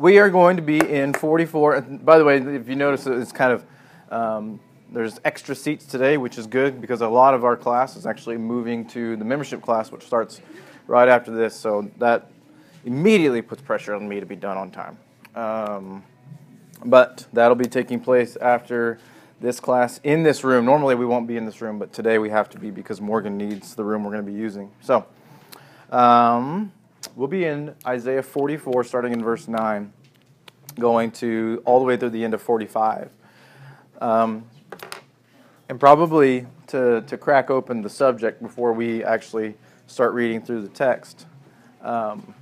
we are going to be in 44. and By the way, if you notice, it's kind of um, there's extra seats today, which is good because a lot of our class is actually moving to the membership class, which starts right after this. So that immediately puts pressure on me to be done on time. Um, but that'll be taking place after this class in this room. Normally we won't be in this room, but today we have to be because Morgan needs the room we're going to be using. So um, we'll be in Isaiah 44, starting in verse 9, going to all the way through the end of 45. Um, and probably to, to crack open the subject before we actually start reading through the text. Um,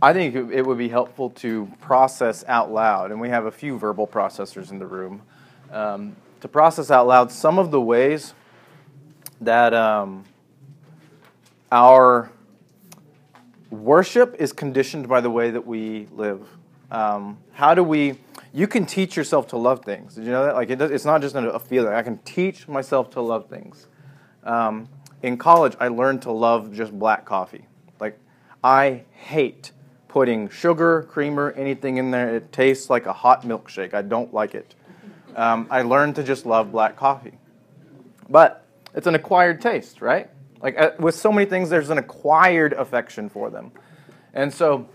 I think it would be helpful to process out loud, and we have a few verbal processors in the room, um, to process out loud some of the ways that um, our worship is conditioned by the way that we live. Um, how do we? You can teach yourself to love things. Did you know that? Like it does, it's not just a feeling. I can teach myself to love things. Um, in college, I learned to love just black coffee. Like I hate putting sugar, creamer, anything in there. It tastes like a hot milkshake. I don't like it. Um, I learned to just love black coffee. But it's an acquired taste, right? Like uh, with so many things, there's an acquired affection for them. And so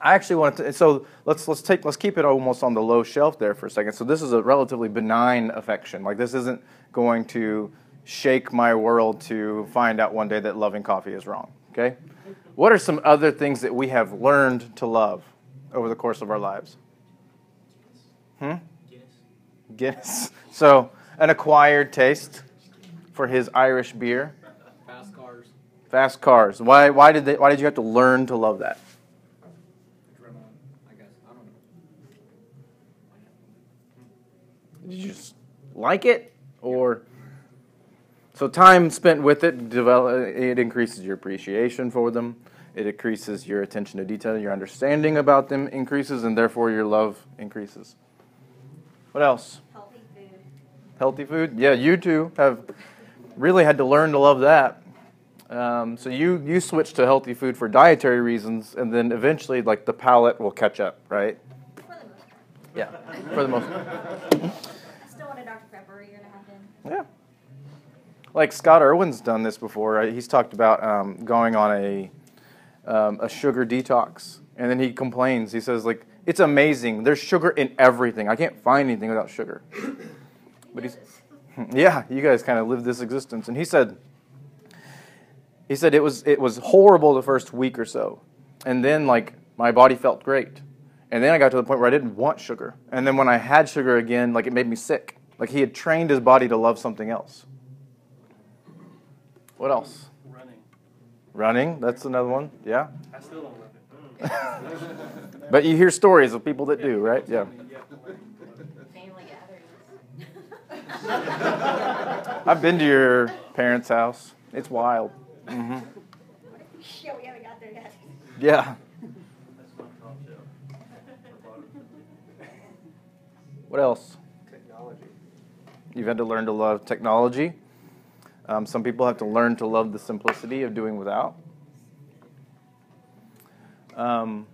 I actually wanted to, so let's, let's take, let's keep it almost on the low shelf there for a second. So this is a relatively benign affection. Like this isn't going to shake my world to find out one day that loving coffee is wrong, okay? What are some other things that we have learned to love over the course of our lives? Hmm? Guinness. Guinness. So, an acquired taste for his Irish beer. Fast cars. Why, why, did they, why did you have to learn to love that? I guess. I don't know. Did you just like it? Or. So time spent with it, develop, it increases your appreciation for them. It increases your attention to detail. Your understanding about them increases, and therefore your love increases. What else? Healthy food. Healthy food. Yeah, you two have really had to learn to love that. Um, so you you switch to healthy food for dietary reasons, and then eventually, like the palate will catch up, right? For the most part. Yeah, for the most part. Still want a Dr. Pepper a year and a half in. Yeah. Like Scott Irwin's done this before. Right? He's talked about um, going on a um, a sugar detox, and then he complains. He says like it's amazing. There's sugar in everything. I can't find anything without sugar. But he's yeah, you guys kind of live this existence. And he said he said it was it was horrible the first week or so, and then like my body felt great, and then I got to the point where I didn't want sugar, and then when I had sugar again, like it made me sick. Like he had trained his body to love something else. What else? Running. Running, that's another one. Yeah. I still don't love it. But you hear stories of people that do, right? Yeah. Family gatherings. I've been to your parents' house. It's wild. Hmm yeah, we haven't got there yet. Yeah. That's my top shelf. What else? Technology. You've had to learn to love technology. Um, some people have to learn to love the simplicity of doing without. Um,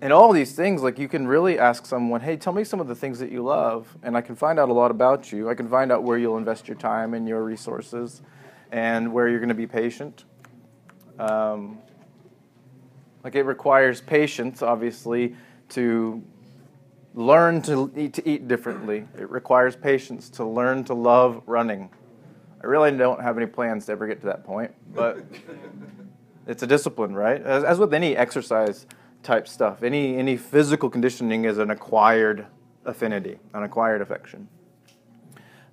and all these things, like you can really ask someone, hey, tell me some of the things that you love, and I can find out a lot about you. I can find out where you'll invest your time and your resources and where you're going to be patient. Um, like it requires patience, obviously, to learn to eat, to eat differently. It requires patience to learn to love running. I really don't have any plans to ever get to that point, but it's a discipline, right? As, as with any exercise type stuff, any any physical conditioning is an acquired affinity, an acquired affection.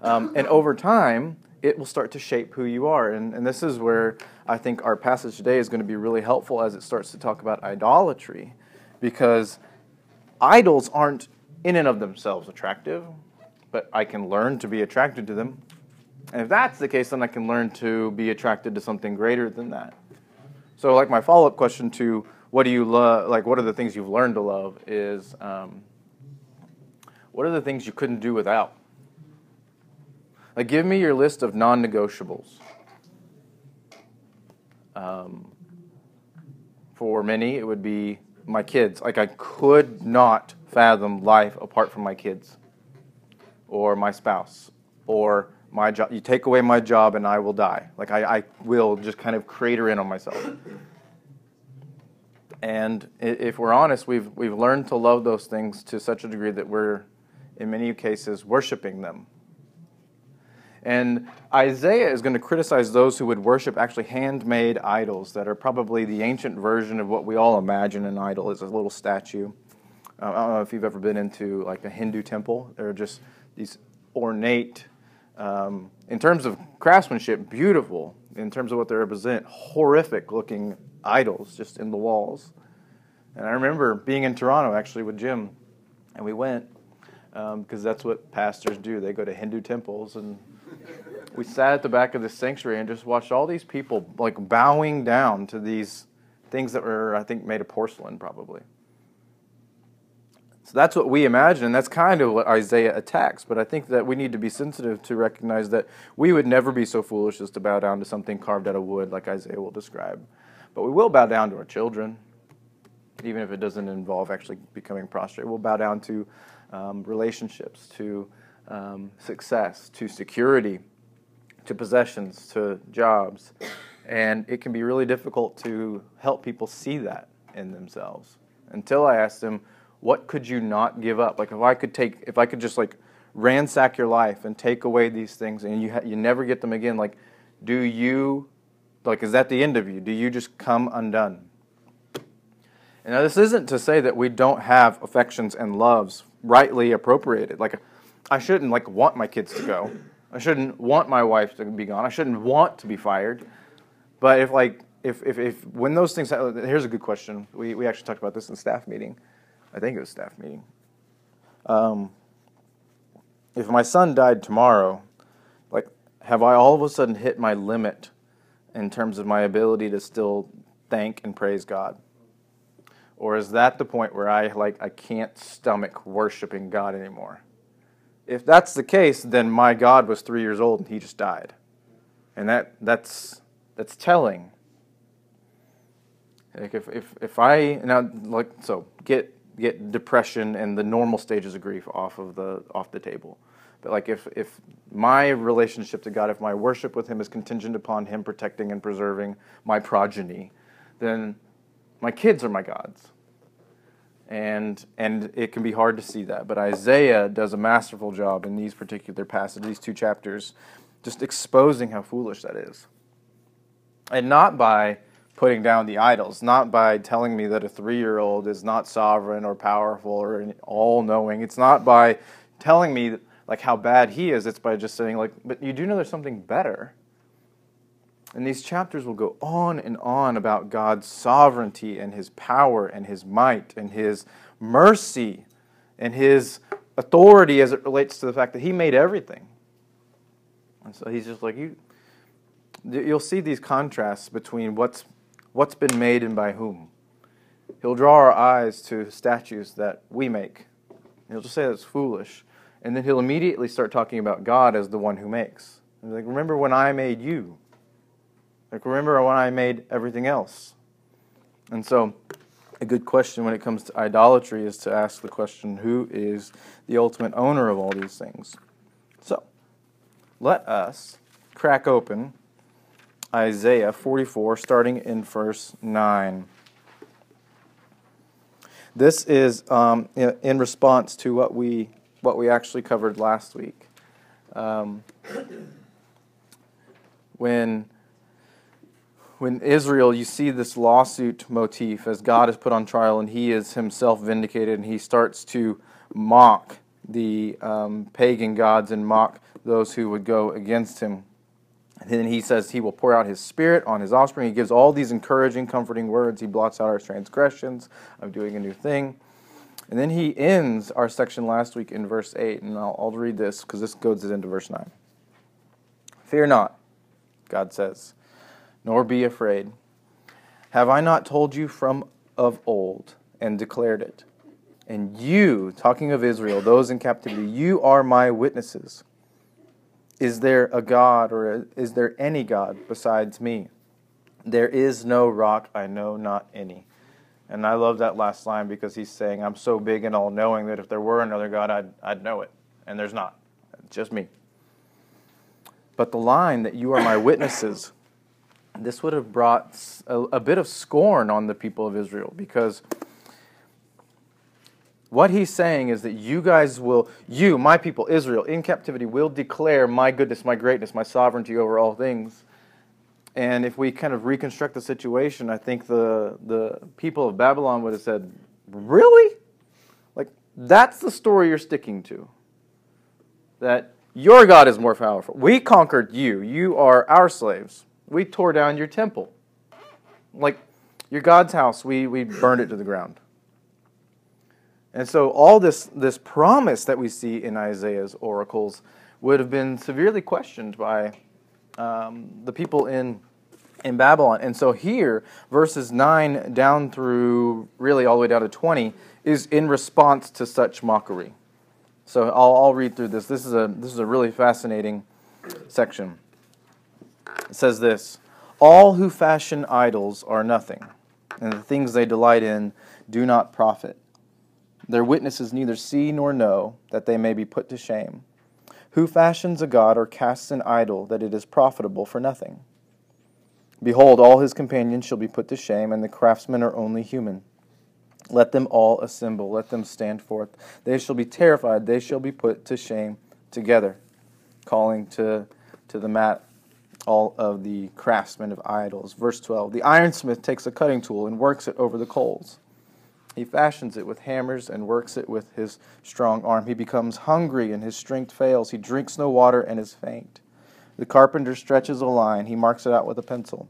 Um, and over time, it will start to shape who you are. And, and this is where I think our passage today is going to be really helpful as it starts to talk about idolatry, because idols aren't in and of themselves attractive, but I can learn to be attracted to them. And if that's the case, then I can learn to be attracted to something greater than that. So, like my follow-up question to what do you love? Like, what are the things you've learned to love? Is um, what are the things you couldn't do without? Like, give me your list of non-negotiables. Um, For many, it would be my kids. Like I could not fathom life apart from my kids, or my spouse, or my job. You take away my job, and I will die. Like I, I will just kind of crater in on myself. And if we're honest, we've we've learned to love those things to such a degree that we're, in many cases, worshiping them. And Isaiah is going to criticize those who would worship actually handmade idols that are probably the ancient version of what we all imagine an idol is a little statue. Uh, I don't know if you've ever been into like a Hindu temple. They're just these ornate, um, in terms of craftsmanship, beautiful. In terms of what they represent, horrific looking idols just in the walls. And I remember being in Toronto actually with Jim, and we went because um, that's what pastors do. They go to Hindu temples, and we sat at the back of the sanctuary and just watched all these people like bowing down to these things that were, I think, made of porcelain, probably. So that's what we imagine, and that's kind of what Isaiah attacks. But I think that we need to be sensitive to recognize that we would never be so foolish as to bow down to something carved out of wood, like Isaiah will describe. But we will bow down to our children, even if it doesn't involve actually becoming prostrate. We'll bow down to um, relationships, to um, success, to security, to possessions, to jobs. And it can be really difficult to help people see that in themselves. Until I asked them, what could you not give up? Like if I could take, if I could just like ransack your life and take away these things and you, ha- you never get them again, like do you, like is that the end of you? Do you just come undone? And now this isn't to say that we don't have affections and loves rightly appropriated. Like I shouldn't like want my kids to go. I shouldn't want my wife to be gone. I shouldn't want to be fired. But if like if if, if when those things here's a good question. We we actually talked about this in staff meeting. I think it was staff meeting. Um, if my son died tomorrow, like have I all of a sudden hit my limit in terms of my ability to still thank and praise God? Or is that the point where I like I can't stomach worshiping God anymore? If that's the case, then my God was 3 years old and he just died. And that that's that's telling. Like if if if I now like so get get depression and the normal stages of grief off of the off the table. But like if if my relationship to God, if my worship with Him is contingent upon Him protecting and preserving my progeny, then my kids are my gods. And and it can be hard to see that. But Isaiah does a masterful job in these particular passages, these two chapters, just exposing how foolish that is. And not by putting down the idols, not by telling me that a three year old is not sovereign or powerful or all knowing. It's not by telling me like how bad he is, it's by just saying like, but you do know there's something better. And these chapters will go on and on about God's sovereignty and his power and his might and his mercy and his authority as it relates to the fact that he made everything. And so he's just like you you'll see these contrasts between what's what's been made and by whom. He'll draw our eyes to statues that we make. He'll just say that's foolish. And then he'll immediately start talking about God as the one who makes. Like, remember when I made you? Like, remember when I made everything else? And so, a good question when it comes to idolatry is to ask the question who is the ultimate owner of all these things? So, let us crack open Isaiah 44, starting in verse 9. This is um, in response to what we, what we actually covered last week. Um, when, when Israel, you see this lawsuit motif as God is put on trial and he is himself vindicated and he starts to mock the um, pagan gods and mock those who would go against him. And then he says he will pour out his spirit on his offspring. He gives all these encouraging, comforting words. He blots out our transgressions of doing a new thing. And then he ends our section last week in verse 8. And I'll, I'll read this because this goes into verse 9. Fear not, God says, nor be afraid. Have I not told you from of old and declared it? And you, talking of Israel, those in captivity, you are my witnesses. Is there a God or is there any God besides me? There is no rock, I know not any. And I love that last line because he's saying, I'm so big and all knowing that if there were another God, I'd, I'd know it. And there's not. Just me. But the line that you are my witnesses, this would have brought a, a bit of scorn on the people of Israel because what he's saying is that you guys will, you, my people, Israel, in captivity, will declare my goodness, my greatness, my sovereignty over all things. And if we kind of reconstruct the situation, I think the, the people of Babylon would have said, Really? Like, that's the story you're sticking to. That your God is more powerful. We conquered you. You are our slaves. We tore down your temple. Like, your God's house, we, we burned it to the ground. And so all this, this promise that we see in Isaiah's oracles would have been severely questioned by um, the people in, in Babylon. And so here, verses 9 down through really all the way down to 20 is in response to such mockery. So I'll, I'll read through this. This is, a, this is a really fascinating section. It says this All who fashion idols are nothing, and the things they delight in do not profit. Their witnesses neither see nor know, that they may be put to shame. Who fashions a god or casts an idol that it is profitable for nothing? Behold, all his companions shall be put to shame, and the craftsmen are only human. Let them all assemble, let them stand forth. They shall be terrified, they shall be put to shame together. Calling to, to the mat all of the craftsmen of idols. Verse 12 The ironsmith takes a cutting tool and works it over the coals. He fashions it with hammers and works it with his strong arm. He becomes hungry and his strength fails. He drinks no water and is faint. The carpenter stretches a line. He marks it out with a pencil.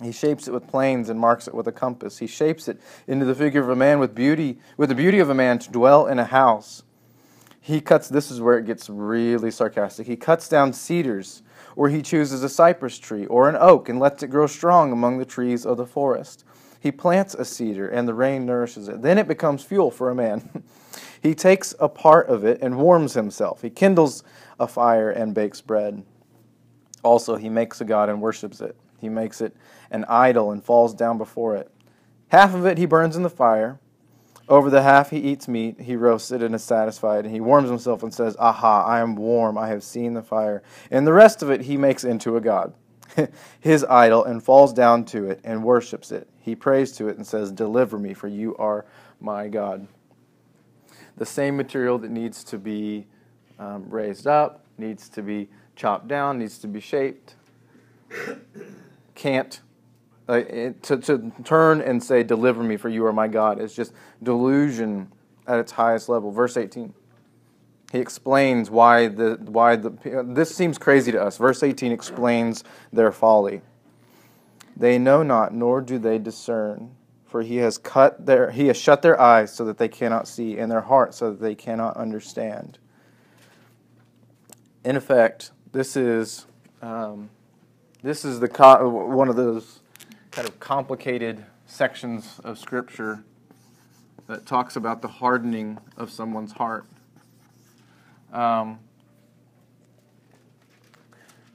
He shapes it with planes and marks it with a compass. He shapes it into the figure of a man with beauty, with the beauty of a man to dwell in a house. He cuts, this is where it gets really sarcastic. He cuts down cedars, or he chooses a cypress tree or an oak and lets it grow strong among the trees of the forest. He plants a cedar, and the rain nourishes it. Then it becomes fuel for a man. he takes a part of it and warms himself. He kindles a fire and bakes bread. Also, he makes a god and worships it. He makes it an idol and falls down before it. Half of it he burns in the fire. Over the half he eats meat, he roasts it and is satisfied, and he warms himself and says, Aha, I am warm, I have seen the fire. And the rest of it he makes into a god. his idol and falls down to it and worships it. He prays to it and says, Deliver me, for you are my God. The same material that needs to be um, raised up, needs to be chopped down, needs to be shaped, can't. To, to turn and say, Deliver me, for you are my God, is just delusion at its highest level. Verse 18 he explains why the why the this seems crazy to us. Verse 18 explains their folly. They know not, nor do they discern, for he has cut their he has shut their eyes so that they cannot see, and their hearts so that they cannot understand. In effect, this is um, this is the one of those kind of complicated sections of Scripture that talks about the hardening of someone's heart. Um,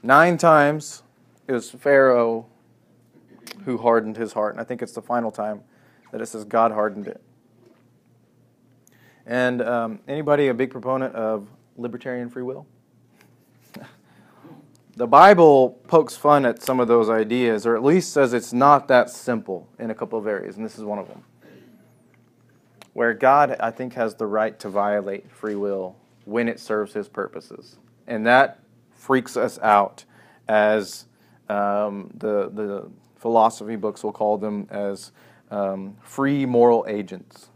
nine times it was Pharaoh who hardened his heart. And I think it's the final time that it says God hardened it. And um, anybody a big proponent of libertarian free will? The Bible pokes fun at some of those ideas, or at least says it's not that simple in a couple of areas, and this is one of them. Where God, I think, has the right to violate free will when it serves his purposes. And that freaks us out as um, the, the philosophy books will call them as um, free moral agents.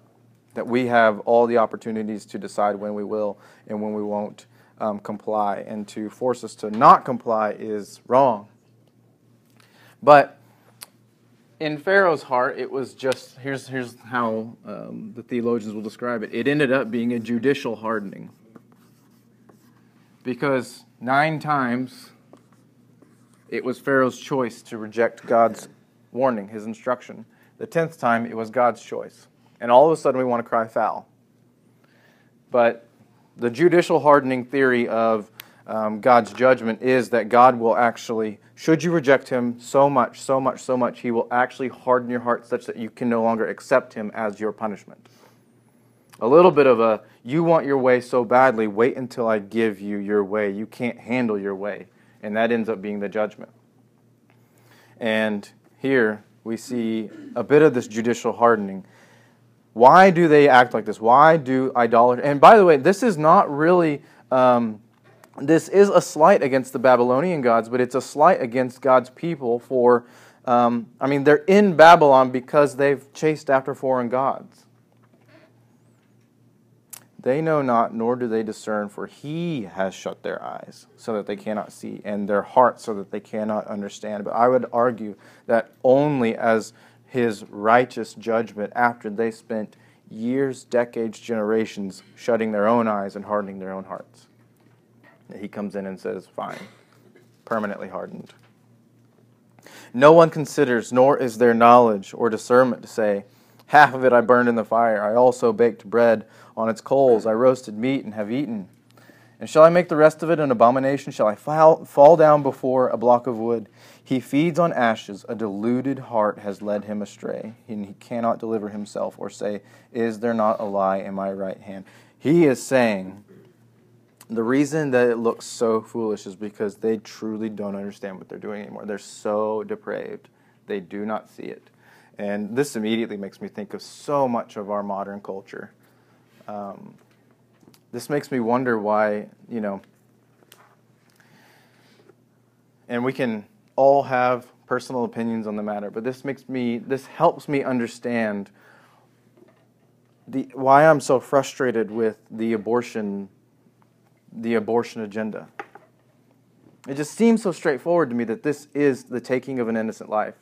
That we have all the opportunities to decide when we will and when we won't um, comply. And to force us to not comply is wrong. But in Pharaoh's heart, it was just here's, here's how um, the theologians will describe it it ended up being a judicial hardening because nine times it was Pharaoh's choice to reject God's warning, his instruction. The tenth time it was God's choice. And all of a sudden we want to cry foul. But the judicial hardening theory of um, God's judgment is that God will actually, should you reject Him so much, so much, so much, He will actually harden your heart such that you can no longer accept Him as your punishment. A little bit of a, you want your way so badly, wait until I give you your way. You can't handle your way. And that ends up being the judgment. And here we see a bit of this judicial hardening. Why do they act like this? Why do idolaters? And by the way, this is not really. Um, this is a slight against the Babylonian gods, but it's a slight against God's people for, um, I mean, they're in Babylon because they've chased after foreign gods. They know not, nor do they discern, for he has shut their eyes so that they cannot see, and their hearts so that they cannot understand. But I would argue that only as his righteous judgment after they spent years, decades, generations shutting their own eyes and hardening their own hearts. He comes in and says, Fine, permanently hardened. No one considers, nor is there knowledge or discernment to say, Half of it I burned in the fire. I also baked bread on its coals. I roasted meat and have eaten. And shall I make the rest of it an abomination? Shall I fall, down before a block of wood? He feeds on ashes. A deluded heart has led him astray. And he cannot deliver himself or say, Is there not a lie in my right hand? He is saying, the reason that it looks so foolish is because they truly don't understand what they're doing anymore. They're so depraved. They do not see it. And this immediately makes me think of so much of our modern culture. Um, this makes me wonder why, you know, and we can all have personal opinions on the matter, but this makes me, this helps me understand the, why I'm so frustrated with the abortion, the abortion agenda. It just seems so straightforward to me that this is the taking of an innocent life.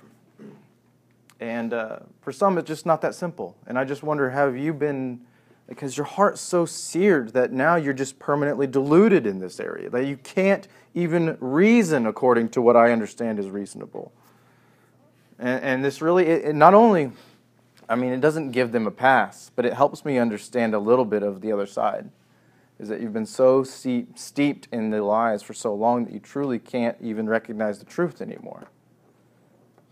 And uh, for some, it's just not that simple. And I just wonder have you been because your heart's so seared that now you're just permanently deluded in this area, that you can't even reason according to what I understand is reasonable. And, and this really, it, it not only, I mean, it doesn't give them a pass, but it helps me understand a little bit of the other side. Is that you've been so steep, steeped in the lies for so long that you truly can't even recognize the truth anymore.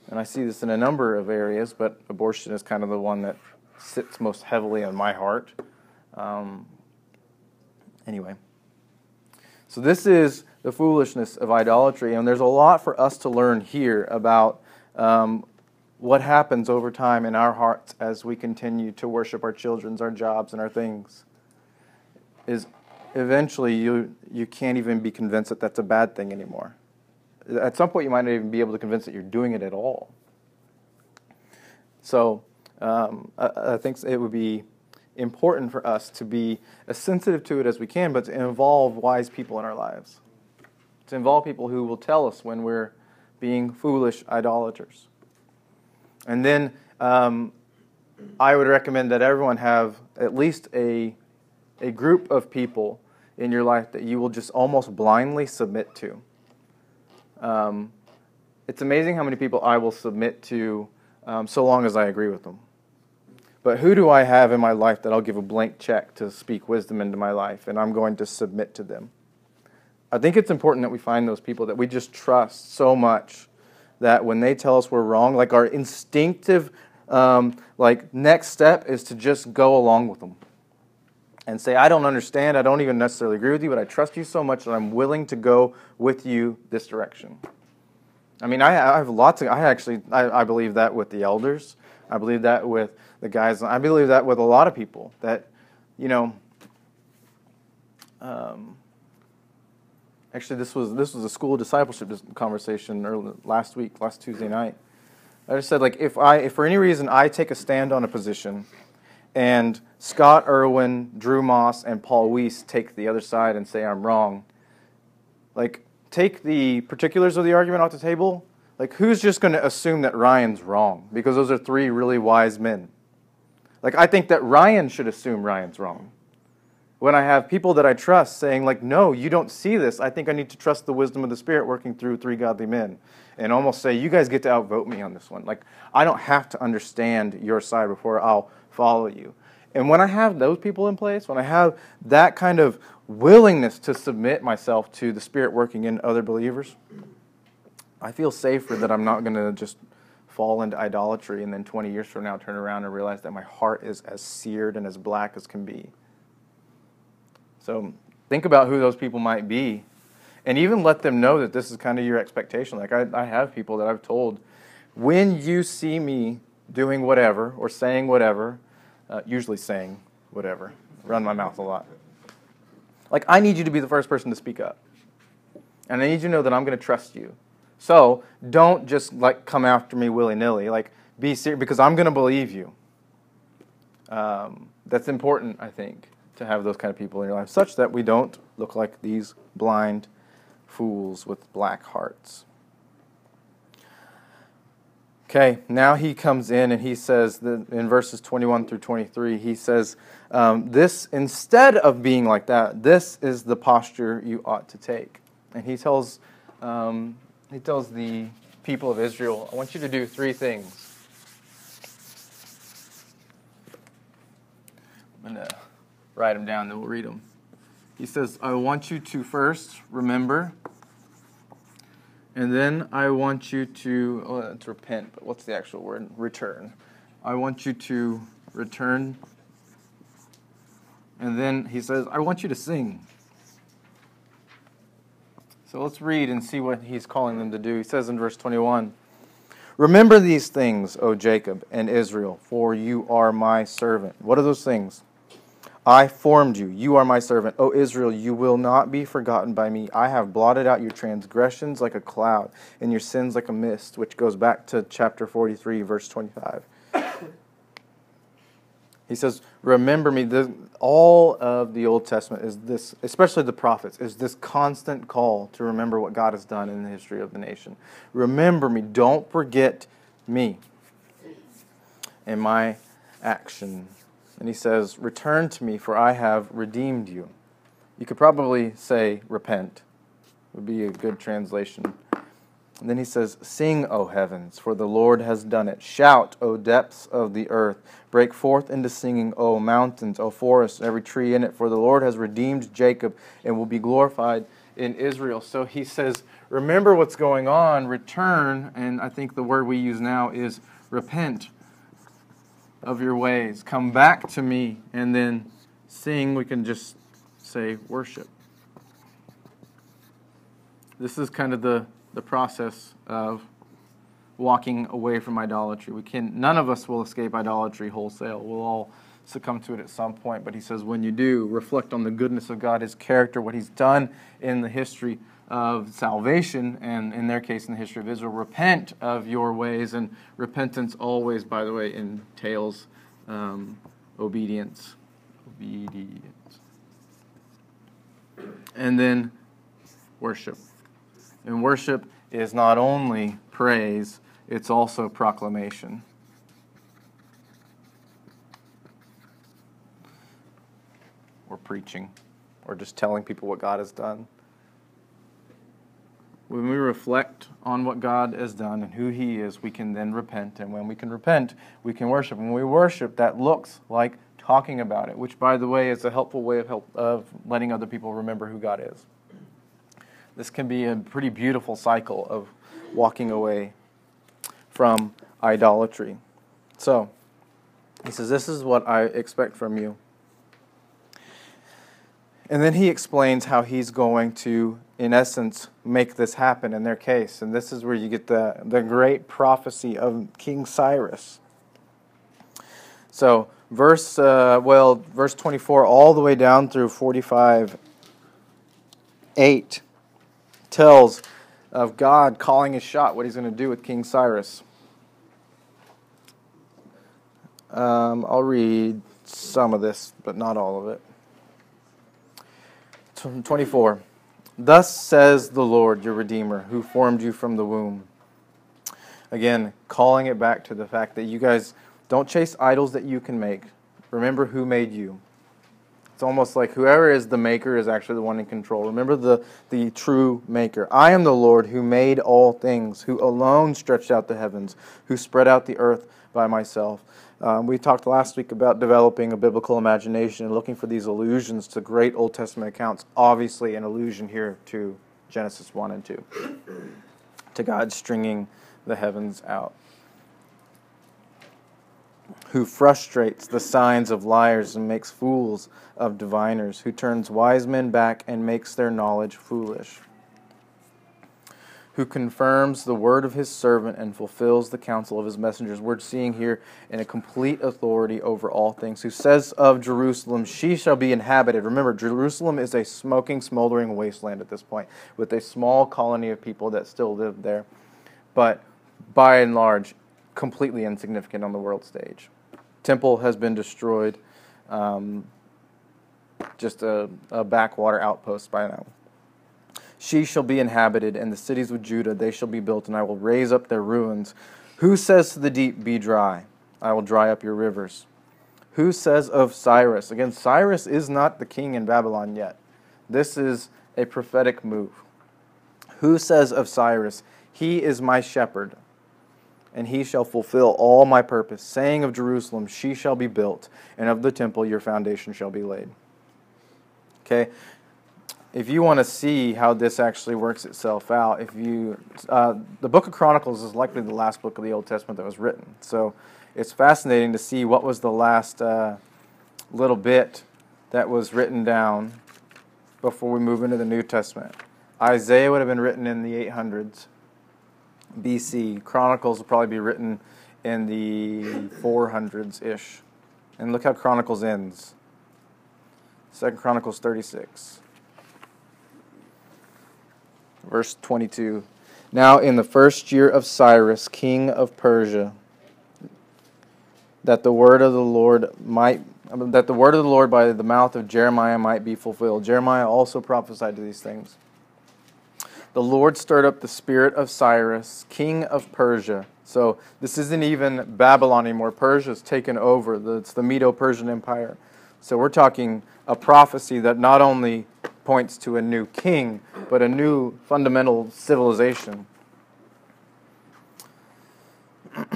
And I see this in a number of areas, but abortion is kind of the one that sits most heavily on my heart. Um, anyway, so this is the foolishness of idolatry, and there's a lot for us to learn here about um, what happens over time in our hearts as we continue to worship our children's, our jobs, and our things. Is eventually you you can't even be convinced that that's a bad thing anymore. At some point, you might not even be able to convince that you're doing it at all. So um, I, I, think it would be important for us to be as sensitive to it as we can, but to involve wise people in our lives. To involve people who will tell us when we're being foolish idolaters. And then um, I would recommend that everyone have at least a, a group of people in your life that you will just almost blindly submit to. Um, it's amazing how many people I will submit to um, so long as I agree with them. But who do I have in my life that I'll give a blank check to speak wisdom into my life and I'm going to submit to them? I think it's important that we find those people that we just trust so much that when they tell us we're wrong, like our instinctive, um, like next step is to just go along with them and say, I don't understand, I don't even necessarily agree with you, but I trust you so much that I'm willing to go with you this direction. I mean, I, I have lots of, I actually, I, I believe that with the elders. I believe that with the guys. I believe that with a lot of people that, you know, um, actually this was this was a school discipleship conversation early, last week, last Tuesday night. I just said like if I if for any reason I take a stand on a position, and Scott Irwin, Drew Moss, and Paul Weiss take the other side and say I'm wrong, like take the particulars of the argument off the table. Like who's just going to assume that Ryan's wrong because those are three really wise men. Like, I think that Ryan should assume Ryan's wrong. When I have people that I trust saying, like, no, you don't see this, I think I need to trust the wisdom of the Spirit working through three godly men and almost say, you guys get to outvote me on this one. Like, I don't have to understand your side before I'll follow you. And when I have those people in place, when I have that kind of willingness to submit myself to the Spirit working in other believers, I feel safer that I'm not going to just fall into idolatry and then 20 years from now turn around and realize that my heart is as seared and as black as can be. So think about who those people might be and even let them know that this is kind of your expectation. Like I, I have people that I've told, when you see me doing whatever or saying whatever, uh, usually saying whatever, run my mouth a lot. Like I need you to be the first person to speak up. And I need you to know that I'm going to trust you. So don't just like come after me willy nilly. Like be serious because I'm going to believe you. Um, that's important, I think, to have those kind of people in your life, such that we don't look like these blind fools with black hearts. Okay, now he comes in and he says that in verses 21 through 23, he says, um, This, instead of being like that, this is the posture you ought to take. And he tells um, he tells the people of Israel, I want you to do three things. I'm going to write them down, then we'll read them. He says, I want you to first remember, and then I want you to, oh, it's repent, but what's the actual word? Return. I want you to return. And then he says, I want you to sing. So let's read and see what he's calling them to do. He says in verse 21 Remember these things, O Jacob and Israel, for you are my servant. What are those things? I formed you. You are my servant. O Israel, you will not be forgotten by me. I have blotted out your transgressions like a cloud and your sins like a mist, which goes back to chapter 43, verse 25. He says, Remember me. The, all of the Old Testament is this, especially the prophets, is this constant call to remember what God has done in the history of the nation. Remember me. Don't forget me and my action. And he says, Return to me, for I have redeemed you. You could probably say, Repent, would be a good translation. And then he says, Sing, O heavens, for the Lord has done it. Shout, O depths of the earth. Break forth into singing, O mountains, O forests, every tree in it, for the Lord has redeemed Jacob and will be glorified in Israel. So he says, Remember what's going on, return, and I think the word we use now is repent of your ways. Come back to me, and then sing, we can just say worship. This is kind of the the process of walking away from idolatry. We can none of us will escape idolatry wholesale. We'll all succumb to it at some point, but he says when you do, reflect on the goodness of God, his character, what he's done in the history of salvation and in their case in the history of Israel, repent of your ways and repentance always by the way entails um, obedience. Obedience. And then worship. And worship is not only praise, it's also proclamation. Or preaching, or just telling people what God has done. When we reflect on what God has done and who He is, we can then repent. And when we can repent, we can worship. When we worship, that looks like talking about it, which, by the way, is a helpful way of, help, of letting other people remember who God is this can be a pretty beautiful cycle of walking away from idolatry. So, he says, This is what I expect from you. And then he explains how he's going to, in essence, make this happen in their case. And this is where you get the, the great prophecy of King Cyrus. So, verse, uh, well, verse 24 all the way down through 45 8 tells of God calling his shot, what he's going to do with King Cyrus. Um, I'll read some of this, but not all of it. 24. Thus says the Lord, your Redeemer, who formed you from the womb. Again, calling it back to the fact that you guys don't chase idols that you can make. Remember who made you. It's almost like whoever is the maker is actually the one in control. Remember the, the true maker. I am the Lord who made all things, who alone stretched out the heavens, who spread out the earth by myself. Um, we talked last week about developing a biblical imagination and looking for these allusions to great Old Testament accounts. Obviously, an allusion here to Genesis 1 and 2, to God stringing the heavens out. Who frustrates the signs of liars and makes fools of diviners, who turns wise men back and makes their knowledge foolish who confirms the word of his servant and fulfills the counsel of his messengers. We're seeing here in a complete authority over all things, who says of Jerusalem, She shall be inhabited. Remember, Jerusalem is a smoking, smoldering wasteland at this point, with a small colony of people that still live there, but by and large, completely insignificant on the world stage. Temple has been destroyed, um, just a, a backwater outpost by now. She shall be inhabited, and the cities of Judah they shall be built, and I will raise up their ruins. Who says to the deep, Be dry? I will dry up your rivers. Who says of Cyrus? Again, Cyrus is not the king in Babylon yet. This is a prophetic move. Who says of Cyrus, He is my shepherd, and he shall fulfill all my purpose, saying of Jerusalem, She shall be built, and of the temple your foundation shall be laid. Okay, if you want to see how this actually works itself out, if you uh, the book of Chronicles is likely the last book of the Old Testament that was written. So it's fascinating to see what was the last uh, little bit that was written down before we move into the New Testament. Isaiah would have been written in the 800s BC. Chronicles will probably be written in the 400s ish. And look how Chronicles ends. Second Chronicles 36 verse 22. Now, in the first year of Cyrus, king of Persia, that the word of the Lord might that the word of the Lord by the mouth of Jeremiah might be fulfilled. Jeremiah also prophesied to these things. The Lord stirred up the spirit of Cyrus, king of Persia. So this isn't even Babylon anymore. Persia's taken over. It's the Medo-Persian Empire. So we're talking a prophecy that not only points to a new king, but a new fundamental civilization.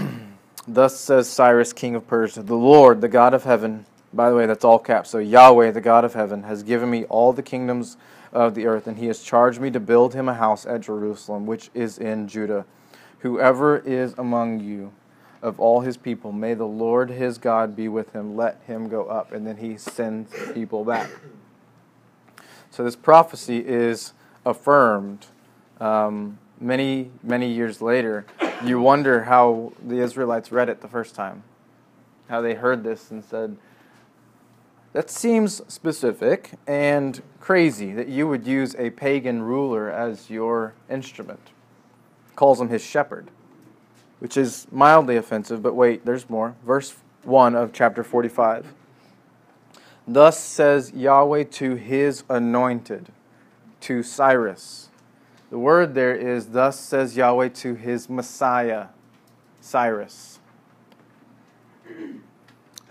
Thus says Cyrus, king of Persia, the Lord, the God of heaven, by the way, that's all caps. So Yahweh, the God of heaven, has given me all the kingdoms of the earth, and he has charged me to build him a house at Jerusalem, which is in Judah. Whoever is among you of all his people, may the Lord his God be with him. Let him go up. And then he sends people back. So this prophecy is affirmed um, many, many years later. You wonder how the Israelites read it the first time, how they heard this and said, that seems specific and crazy that you would use a pagan ruler as your instrument. Calls him his shepherd, which is mildly offensive, but wait, there's more. Verse 1 of chapter 45. Thus says Yahweh to his anointed, to Cyrus. The word there is, Thus says Yahweh to his Messiah, Cyrus,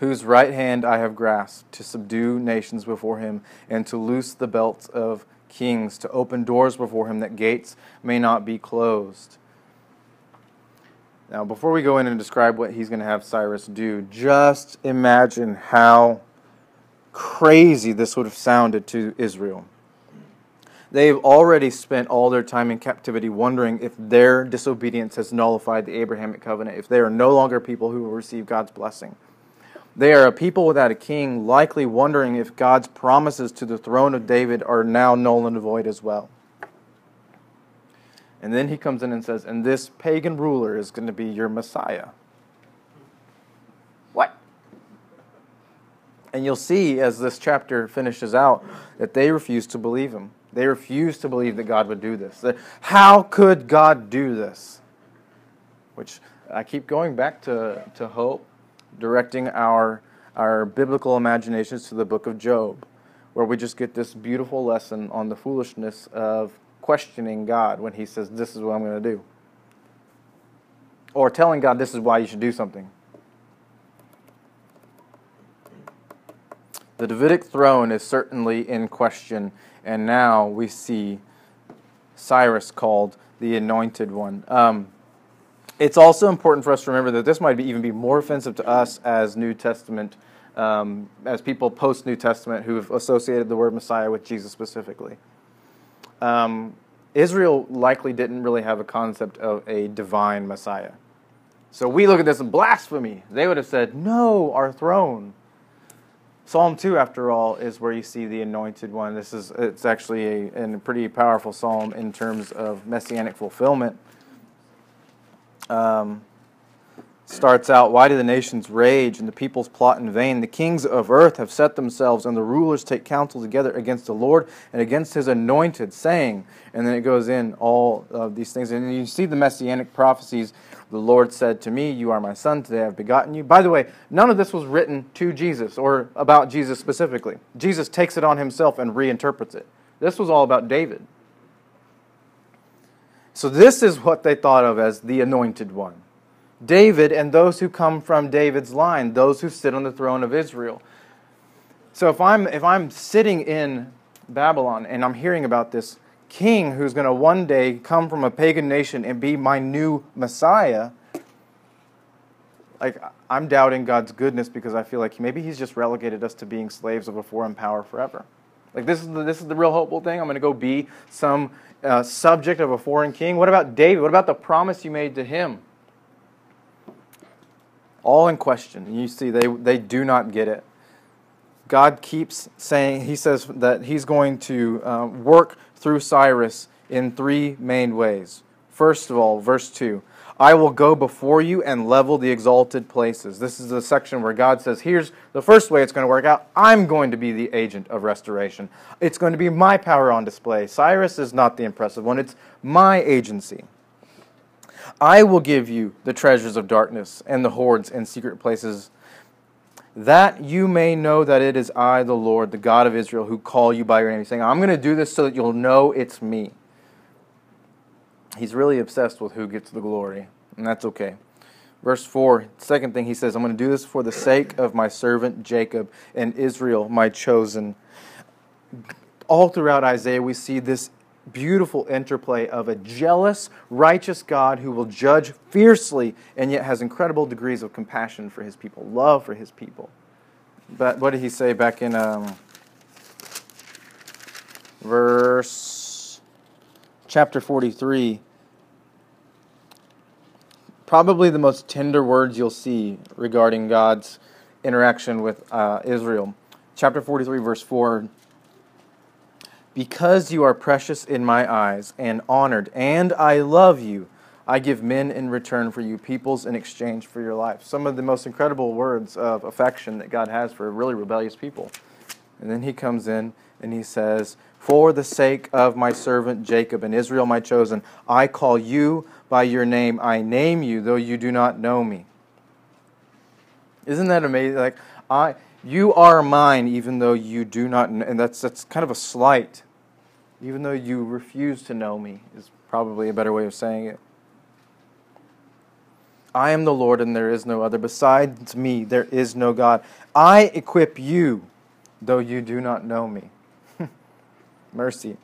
whose right hand I have grasped, to subdue nations before him, and to loose the belts of kings, to open doors before him, that gates may not be closed. Now, before we go in and describe what he's going to have Cyrus do, just imagine how crazy this would have sounded to Israel. They've already spent all their time in captivity wondering if their disobedience has nullified the Abrahamic covenant, if they are no longer people who will receive God's blessing. They are a people without a king, likely wondering if God's promises to the throne of David are now null and void as well. And then he comes in and says, And this pagan ruler is going to be your Messiah. What? And you'll see as this chapter finishes out that they refuse to believe him. They refuse to believe that God would do this. How could God do this? Which I keep going back to, to hope, directing our, our biblical imaginations to the book of Job, where we just get this beautiful lesson on the foolishness of questioning God when he says, This is what I'm going to do. Or telling God, This is why you should do something. The Davidic throne is certainly in question, and now we see Cyrus called the Anointed One. Um, It's also important for us to remember that this might be, even be more offensive to us as New Testament, um, as people post New Testament who have associated the word Messiah with Jesus specifically. Um, Israel likely didn't really have a concept of a divine Messiah. So we look at this as blasphemy. They would have said, No, our throne. Psalm 2, after all, is where you see the anointed one. This is it's actually a, a pretty powerful psalm in terms of messianic fulfillment. Um, starts out, Why do the nations rage and the peoples plot in vain? The kings of earth have set themselves, and the rulers take counsel together against the Lord and against his anointed, saying, and then it goes in all of these things. And you see the messianic prophecies. The Lord said to me, You are my son, today I have begotten you. By the way, none of this was written to Jesus or about Jesus specifically. Jesus takes it on himself and reinterprets it. This was all about David. So, this is what they thought of as the anointed one David and those who come from David's line, those who sit on the throne of Israel. So, if I'm, if I'm sitting in Babylon and I'm hearing about this king who's going to one day come from a pagan nation and be my new Messiah, like I'm doubting God's goodness because I feel like maybe He's just relegated us to being slaves of a foreign power forever. Like this is the, this is the real hopeful thing. I'm going to go be some uh, subject of a foreign king. What about David? What about the promise you made to him? All in question. You see, they they do not get it. God keeps saying, He says that He's going to uh, work through Cyrus in three main ways. First of all, verse 2 I will go before you and level the exalted places. This is the section where God says, Here's the first way it's going to work out. I'm going to be the agent of restoration. It's going to be my power on display. Cyrus is not the impressive one, it's my agency. I will give you the treasures of darkness and the hoards and secret places, that you may know that it is I, the Lord, the God of Israel, who call you by your name. Saying, I'm going to do this so that you'll know it's me. He's really obsessed with who gets the glory, and that's okay. Verse 4, second thing he says, I'm going to do this for the sake of my servant Jacob and Israel, my chosen. All throughout Isaiah, we see this beautiful interplay of a jealous, righteous God who will judge fiercely and yet has incredible degrees of compassion for his people, love for his people. But what did he say back in um, verse chapter 43? Probably the most tender words you'll see regarding God's interaction with uh, Israel. Chapter 43, verse 4 because you are precious in my eyes and honored, and I love you, I give men in return for you, peoples in exchange for your life. Some of the most incredible words of affection that God has for really rebellious people. And then he comes in and he says, For the sake of my servant Jacob and Israel, my chosen, I call you by your name. I name you, though you do not know me. Isn't that amazing? Like, I you are mine even though you do not and that's that's kind of a slight even though you refuse to know me is probably a better way of saying it i am the lord and there is no other besides me there is no god i equip you though you do not know me mercy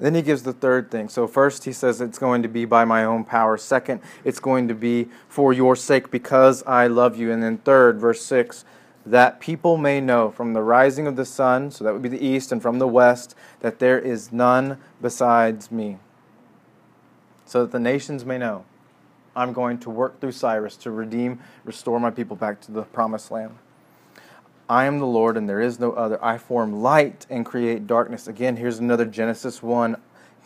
then he gives the third thing. So, first, he says it's going to be by my own power. Second, it's going to be for your sake because I love you. And then, third, verse 6 that people may know from the rising of the sun, so that would be the east, and from the west, that there is none besides me. So that the nations may know I'm going to work through Cyrus to redeem, restore my people back to the promised land. I am the Lord, and there is no other. I form light and create darkness. Again, here's another Genesis 1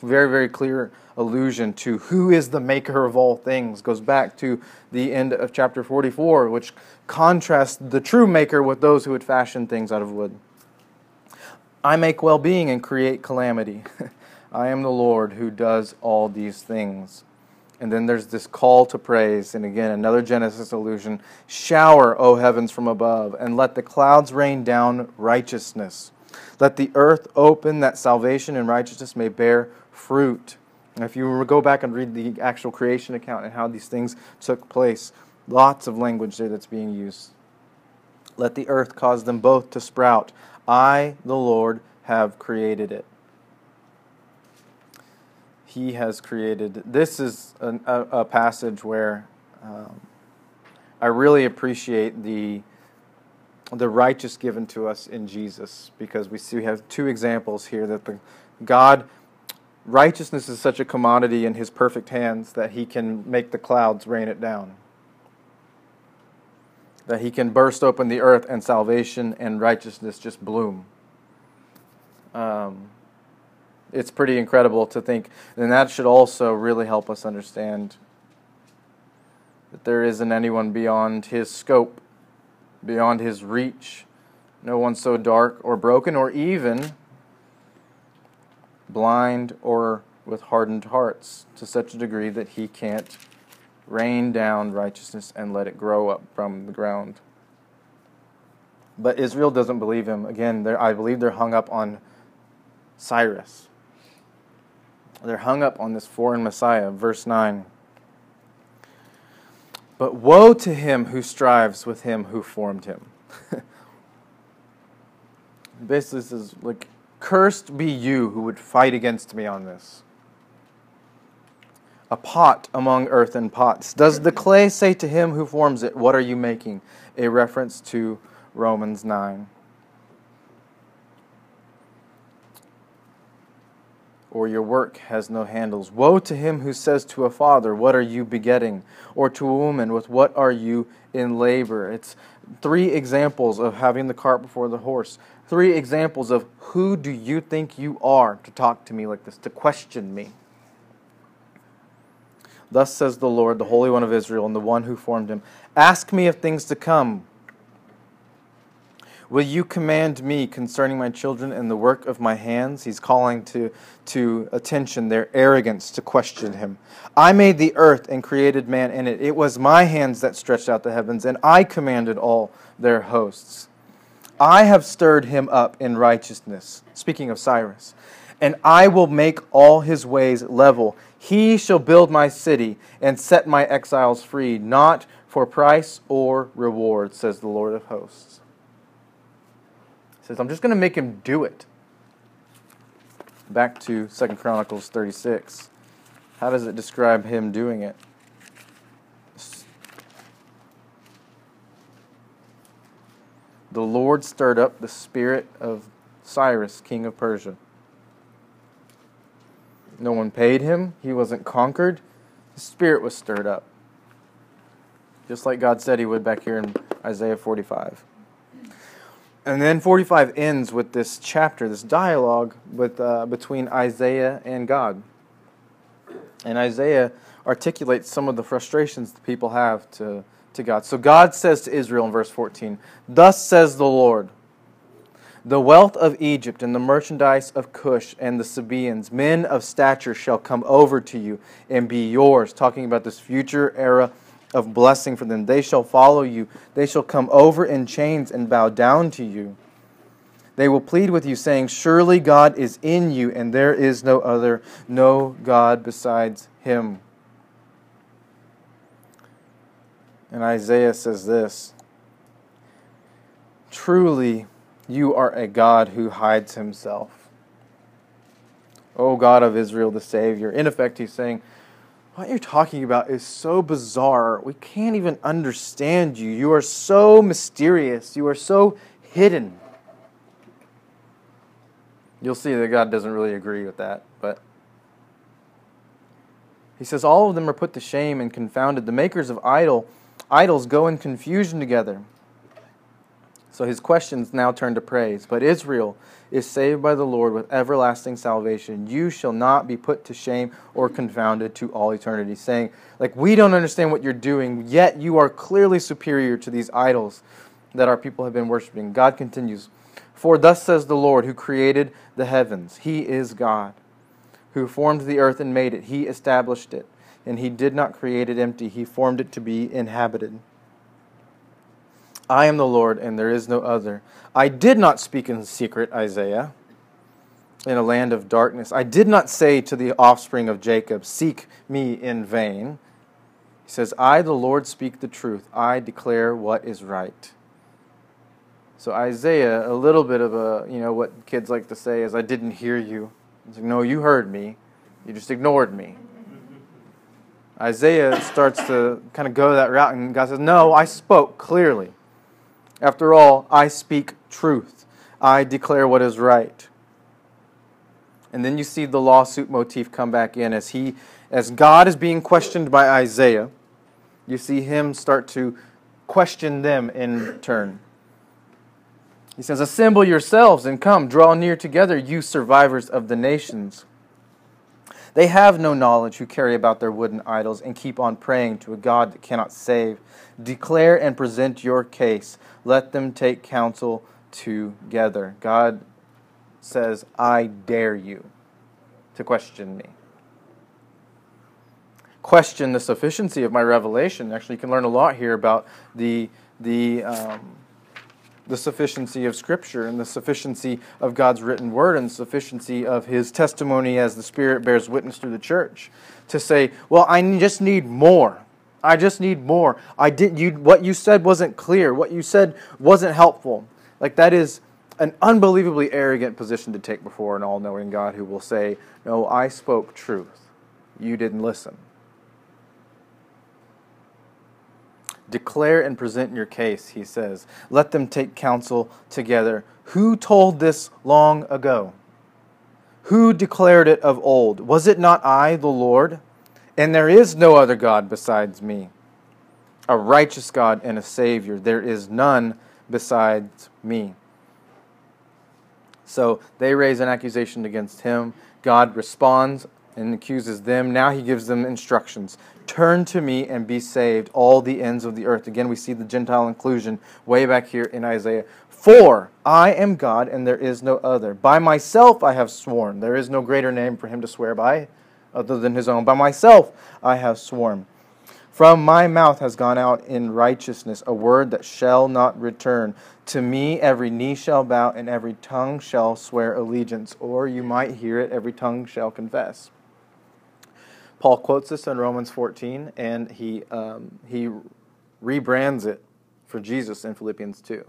very, very clear allusion to who is the maker of all things. Goes back to the end of chapter 44, which contrasts the true maker with those who would fashion things out of wood. I make well being and create calamity. I am the Lord who does all these things. And then there's this call to praise, and again, another Genesis allusion. Shower, O heavens, from above, and let the clouds rain down righteousness. Let the earth open that salvation and righteousness may bear fruit. And if you go back and read the actual creation account and how these things took place, lots of language there that's being used. Let the earth cause them both to sprout. I, the Lord, have created it. He has created. This is an, a, a passage where um, I really appreciate the the righteous given to us in Jesus because we see we have two examples here that the God righteousness is such a commodity in his perfect hands that he can make the clouds rain it down that he can burst open the earth and salvation and righteousness just bloom um, it's pretty incredible to think and that should also really help us understand that there isn't anyone beyond his scope beyond his reach. No one so dark or broken or even blind or with hardened hearts to such a degree that he can't rain down righteousness and let it grow up from the ground. But Israel doesn't believe him. Again, I believe they're hung up on Cyrus. They're hung up on this foreign Messiah. Verse 9. But woe to him who strives with him who formed him. Basically, is like, cursed be you who would fight against me on this. A pot among earthen pots. Does the clay say to him who forms it, What are you making? A reference to Romans 9. Or your work has no handles. Woe to him who says to a father, What are you begetting? Or to a woman, With what are you in labor? It's three examples of having the cart before the horse. Three examples of who do you think you are to talk to me like this, to question me. Thus says the Lord, the Holy One of Israel, and the one who formed him Ask me of things to come Will you command me concerning my children and the work of my hands? He's calling to, to attention their arrogance to question him. I made the earth and created man in it. It was my hands that stretched out the heavens, and I commanded all their hosts. I have stirred him up in righteousness. Speaking of Cyrus. And I will make all his ways level. He shall build my city and set my exiles free, not for price or reward, says the Lord of hosts says, I'm just going to make him do it. Back to Second Chronicles 36. How does it describe him doing it? The Lord stirred up the spirit of Cyrus, king of Persia. No one paid him, he wasn't conquered. His spirit was stirred up. Just like God said he would back here in Isaiah 45. And then 45 ends with this chapter, this dialogue with, uh, between Isaiah and God. And Isaiah articulates some of the frustrations the people have to, to God. So God says to Israel in verse 14, Thus says the Lord, the wealth of Egypt and the merchandise of Cush and the Sabaeans, men of stature, shall come over to you and be yours. Talking about this future era of blessing for them. They shall follow you. They shall come over in chains and bow down to you. They will plead with you, saying, Surely God is in you, and there is no other, no God besides him. And Isaiah says this Truly, you are a God who hides himself. O God of Israel, the Savior. In effect, he's saying, what you're talking about is so bizarre. We can't even understand you. You are so mysterious. You are so hidden. You'll see that God doesn't really agree with that, but he says all of them are put to shame and confounded. The makers of idol idols go in confusion together. So his questions now turn to praise. But Israel is saved by the Lord with everlasting salvation. You shall not be put to shame or confounded to all eternity. Saying, like, we don't understand what you're doing, yet you are clearly superior to these idols that our people have been worshiping. God continues, For thus says the Lord, who created the heavens, He is God, who formed the earth and made it, He established it. And He did not create it empty, He formed it to be inhabited. I am the Lord, and there is no other. I did not speak in secret, Isaiah, in a land of darkness. I did not say to the offspring of Jacob, Seek me in vain. He says, I, the Lord, speak the truth. I declare what is right. So Isaiah, a little bit of a, you know, what kids like to say is, I didn't hear you. It's like, no, you heard me. You just ignored me. Isaiah starts to kind of go that route, and God says, No, I spoke clearly. After all, I speak truth. I declare what is right. And then you see the lawsuit motif come back in as he as God is being questioned by Isaiah. You see him start to question them in turn. He says, Assemble yourselves and come, draw near together, you survivors of the nations. They have no knowledge who carry about their wooden idols and keep on praying to a God that cannot save. Declare and present your case. Let them take counsel together. God says, I dare you to question me. Question the sufficiency of my revelation. Actually, you can learn a lot here about the, the, um, the sufficiency of Scripture and the sufficiency of God's written word and the sufficiency of His testimony as the Spirit bears witness through the church. To say, well, I just need more. I just need more. I did you what you said wasn't clear. What you said wasn't helpful. Like that is an unbelievably arrogant position to take before an all-knowing God who will say, "No, I spoke truth. You didn't listen." Declare and present your case, he says. Let them take counsel together. Who told this long ago? Who declared it of old? Was it not I, the Lord? And there is no other God besides me, a righteous God and a Savior. There is none besides me. So they raise an accusation against him. God responds and accuses them. Now he gives them instructions. Turn to me and be saved, all the ends of the earth. Again, we see the Gentile inclusion way back here in Isaiah. For I am God and there is no other. By myself I have sworn. There is no greater name for him to swear by other than his own. By myself I have sworn. From my mouth has gone out in righteousness a word that shall not return. To me every knee shall bow and every tongue shall swear allegiance. Or you might hear it, every tongue shall confess. Paul quotes this in Romans 14, and he, um, he rebrands it for Jesus in Philippians 2.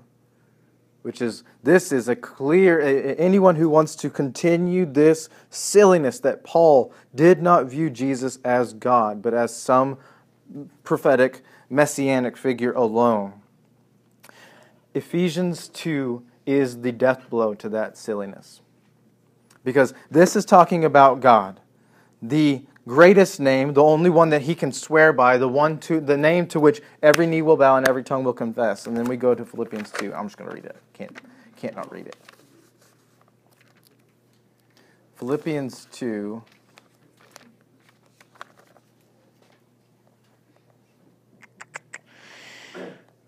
Which is, this is a clear, anyone who wants to continue this silliness that Paul did not view Jesus as God, but as some prophetic, messianic figure alone. Ephesians 2 is the death blow to that silliness. Because this is talking about God, the greatest name, the only one that he can swear by, the one to the name to which every knee will bow and every tongue will confess. And then we go to Philippians 2. I'm just going to read it. Can't can't not read it. Philippians 2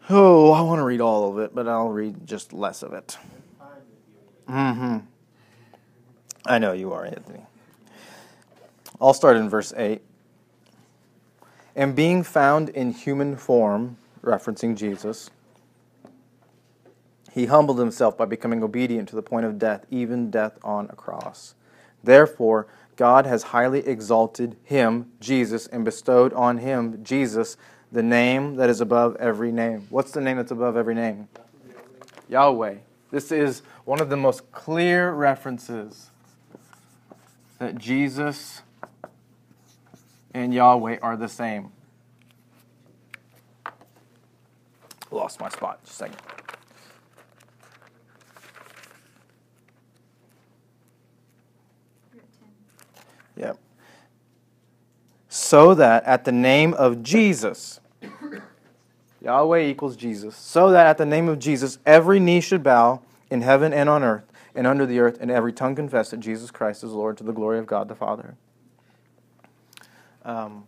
Oh, I want to read all of it, but I'll read just less of it. Mm-hmm. I know you are, Anthony. I'll start in verse 8. And being found in human form, referencing Jesus, he humbled himself by becoming obedient to the point of death, even death on a cross. Therefore, God has highly exalted him, Jesus, and bestowed on him, Jesus, the name that is above every name. What's the name that's above every name? Yahweh. This is one of the most clear references that Jesus and Yahweh are the same. Lost my spot. Just a second. Yep. So that at the name of Jesus, Yahweh equals Jesus, so that at the name of Jesus every knee should bow in heaven and on earth and under the earth, and every tongue confess that Jesus Christ is Lord to the glory of God the Father. Um,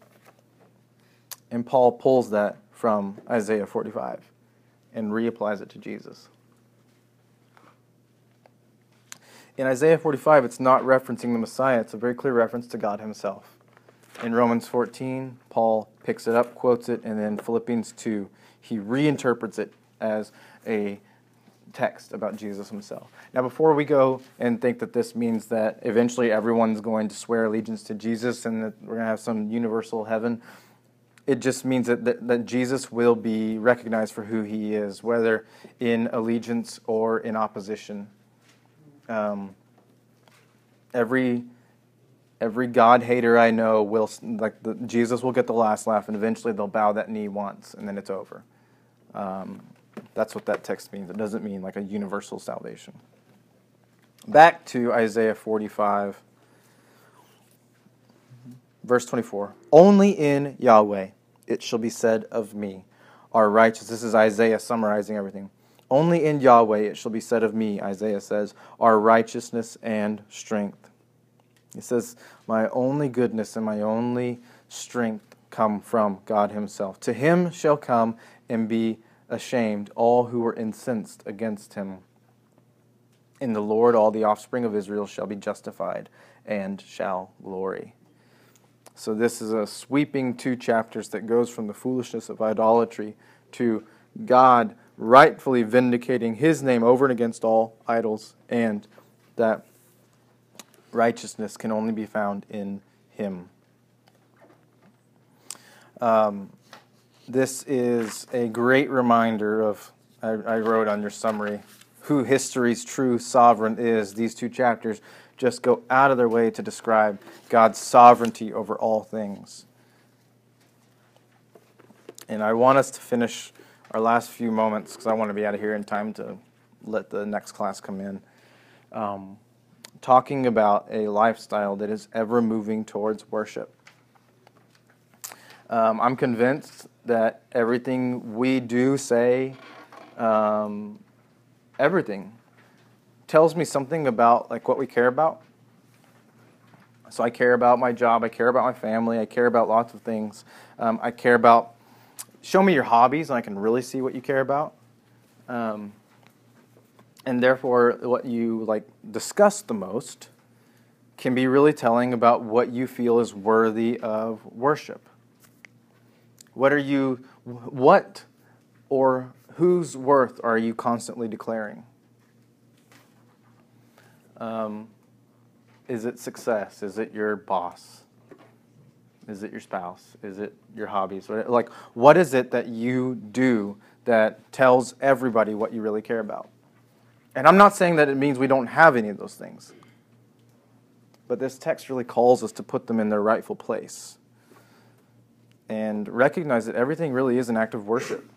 and Paul pulls that from Isaiah 45 and reapplies it to Jesus. In Isaiah 45, it's not referencing the Messiah, it's a very clear reference to God Himself. In Romans 14, Paul picks it up, quotes it, and then Philippians 2, he reinterprets it as a text about Jesus himself. Now, before we go and think that this means that eventually everyone's going to swear allegiance to Jesus and that we're going to have some universal heaven, it just means that, that, that, Jesus will be recognized for who he is, whether in allegiance or in opposition. Um, every Every God hater I know will, like, the, Jesus will get the last laugh, and eventually they'll bow that knee once, and then it's over. Um, that's what that text means. It doesn't mean like a universal salvation. Back to Isaiah 45, verse 24. Only in Yahweh it shall be said of me, are righteous. This is Isaiah summarizing everything. Only in Yahweh it shall be said of me, Isaiah says, are righteousness and strength. He says, My only goodness and my only strength come from God Himself. To Him shall come and be ashamed all who were incensed against Him. In the Lord all the offspring of Israel shall be justified and shall glory. So, this is a sweeping two chapters that goes from the foolishness of idolatry to God rightfully vindicating his name over and against all idols, and that righteousness can only be found in him. Um, this is a great reminder of, I, I wrote on your summary, who history's true sovereign is. These two chapters just go out of their way to describe God's sovereignty over all things. And I want us to finish our last few moments because I want to be out of here in time to let the next class come in. Um, talking about a lifestyle that is ever moving towards worship. Um, I'm convinced that everything we do, say, um, everything tells me something about like what we care about. So I care about my job. I care about my family. I care about lots of things. Um, I care about. Show me your hobbies, and I can really see what you care about. Um, and therefore, what you like discuss the most can be really telling about what you feel is worthy of worship. What are you? What or whose worth are you constantly declaring? Um, is it success? Is it your boss? Is it your spouse? Is it your hobbies? Like, what is it that you do that tells everybody what you really care about? And I'm not saying that it means we don't have any of those things. But this text really calls us to put them in their rightful place and recognize that everything really is an act of worship.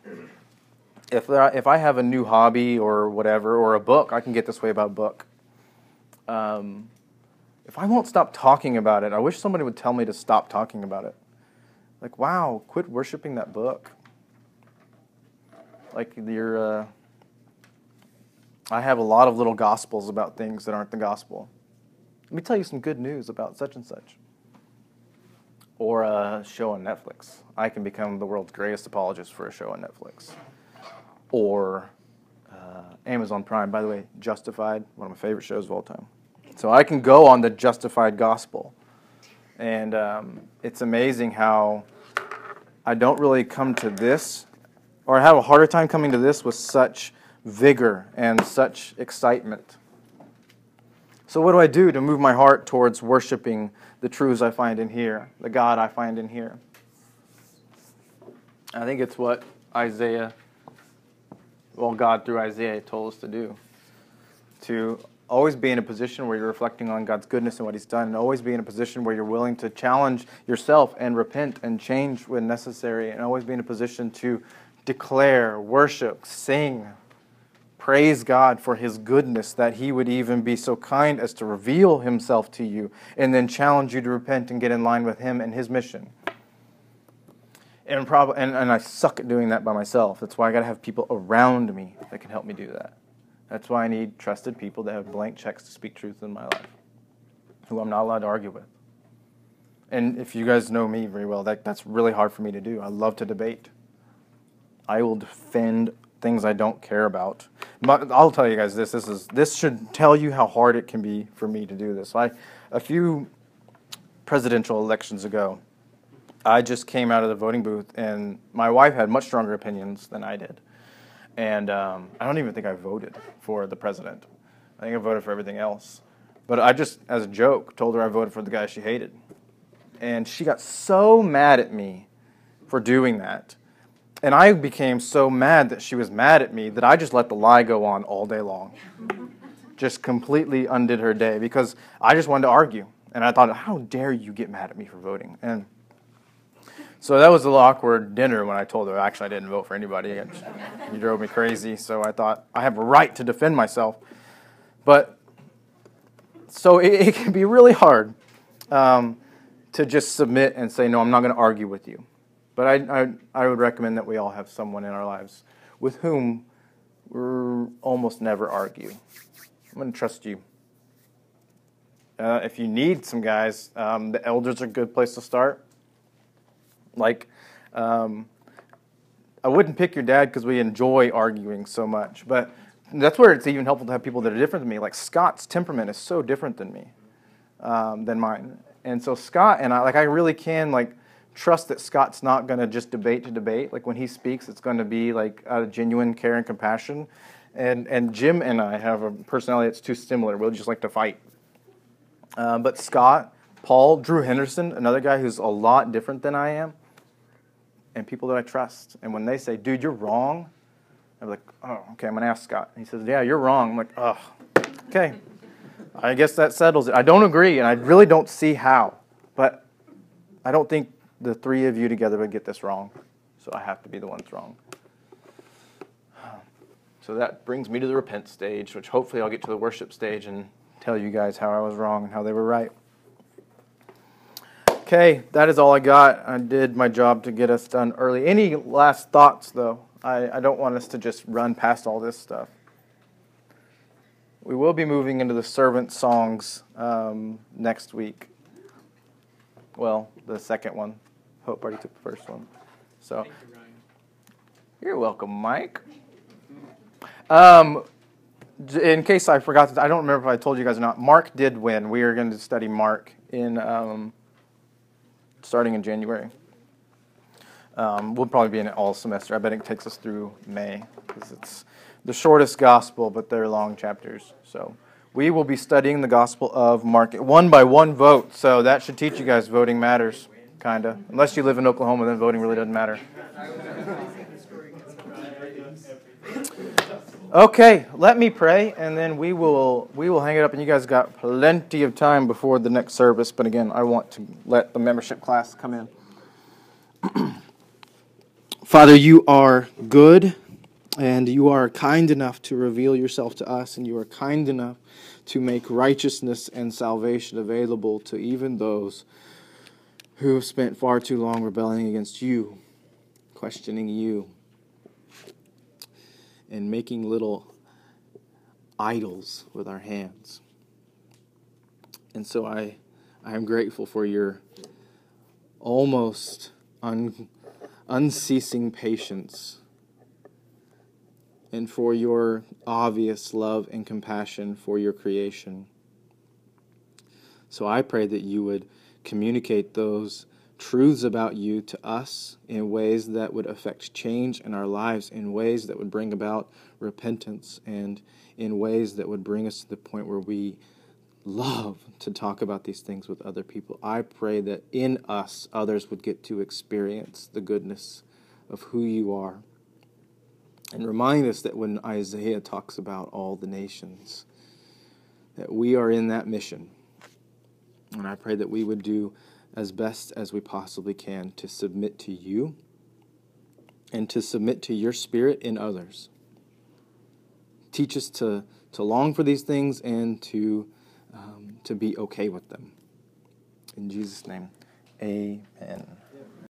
If, if I have a new hobby or whatever, or a book, I can get this way about book um, if I won't stop talking about it, I wish somebody would tell me to stop talking about it. Like, wow, quit worshiping that book. Like, you're, uh, I have a lot of little gospels about things that aren't the gospel. Let me tell you some good news about such and such. Or a show on Netflix. I can become the world's greatest apologist for a show on Netflix. Or uh, Amazon Prime, by the way, Justified, one of my favorite shows of all time. So I can go on the justified gospel. And um, it's amazing how I don't really come to this, or I have a harder time coming to this with such vigor and such excitement. So, what do I do to move my heart towards worshiping the truths I find in here, the God I find in here? I think it's what Isaiah, well, God through Isaiah told us to do to always be in a position where you're reflecting on God's goodness and what He's done, and always be in a position where you're willing to challenge yourself and repent and change when necessary, and always be in a position to declare, worship, sing, praise God for His goodness, that He would even be so kind as to reveal Himself to you, and then challenge you to repent and get in line with Him and His mission. And, prob- and, and I suck at doing that by myself. That's why I got to have people around me that can help me do that. That's why I need trusted people that have blank checks to speak truth in my life, who I'm not allowed to argue with. And if you guys know me very well, that, that's really hard for me to do. I love to debate. I will defend things I don't care about. But I'll tell you guys this. This is this should tell you how hard it can be for me to do this. I a few presidential elections ago, I just came out of the voting booth, and my wife had much stronger opinions than I did. And um, I don't even think I voted for the president. I think I voted for everything else. But I just, as a joke, told her I voted for the guy she hated. And she got so mad at me for doing that. And I became so mad that she was mad at me that I just let the lie go on all day long. just completely undid her day because I just wanted to argue. And I thought, how dare you get mad at me for voting? And so that was a little awkward dinner when I told her actually I didn't vote for anybody. You drove me crazy. So I thought I have a right to defend myself. But so it, it can be really hard um, to just submit and say, no, I'm not going to argue with you. But I, I, I would recommend that we all have someone in our lives with whom we almost never argue. I'm going to trust you. Uh, if you need some guys, um, the elders are a good place to start. Like, um, I wouldn't pick your dad because we enjoy arguing so much, but that's where it's even helpful to have people that are different than me. Like Scott's temperament is so different than me, um, than mine, and so Scott and I, like, I really can like trust that Scott's not going to just debate to debate. Like when he speaks, it's going to be like out of genuine care and compassion. And and Jim and I have a personality that's too similar. We'll just like to fight. Uh, but Scott, Paul, Drew Henderson, another guy who's a lot different than I am, and people that I trust. And when they say, "Dude, you're wrong," I'm like, "Oh, okay." I'm gonna ask Scott. And he says, "Yeah, you're wrong." I'm like, "Oh, okay." I guess that settles it. I don't agree, and I really don't see how, but I don't think the three of you together would get this wrong. So I have to be the one that's wrong. So that brings me to the repent stage, which hopefully I'll get to the worship stage and tell you guys how I was wrong and how they were right. Okay, that is all I got. I did my job to get us done early. Any last thoughts, though? I, I don't want us to just run past all this stuff. We will be moving into the servant songs um, next week. Well, the second one. Hope already took the first one. So, you, you're welcome, Mike. Um, in case I forgot, to, I don't remember if I told you guys or not. Mark did win. We are going to study Mark in um, starting in January. Um, we'll probably be in it all semester. I bet it takes us through May because it's the shortest gospel, but they're long chapters. So we will be studying the gospel of Mark one by one vote. So that should teach you guys voting matters, kind of. Unless you live in Oklahoma, then voting really doesn't matter. Okay, let me pray, and then we will we will hang it up. And you guys got plenty of time before the next service. But again, I want to let the membership class come in. Father, you are good, and you are kind enough to reveal yourself to us, and you are kind enough to make righteousness and salvation available to even those who have spent far too long rebelling against you, questioning you and making little idols with our hands. And so I, I am grateful for your almost un, unceasing patience and for your obvious love and compassion for your creation. So I pray that you would communicate those truths about you to us in ways that would affect change in our lives, in ways that would bring about repentance, and in ways that would bring us to the point where we love to talk about these things with other people. I pray that in us, others would get to experience the goodness of who you are. And remind us that when Isaiah talks about all the nations, that we are in that mission. And I pray that we would do as best as we possibly can to submit to you and to submit to your spirit in others. Teach us to, to long for these things and to, um, to be okay with them. In Jesus' name, amen.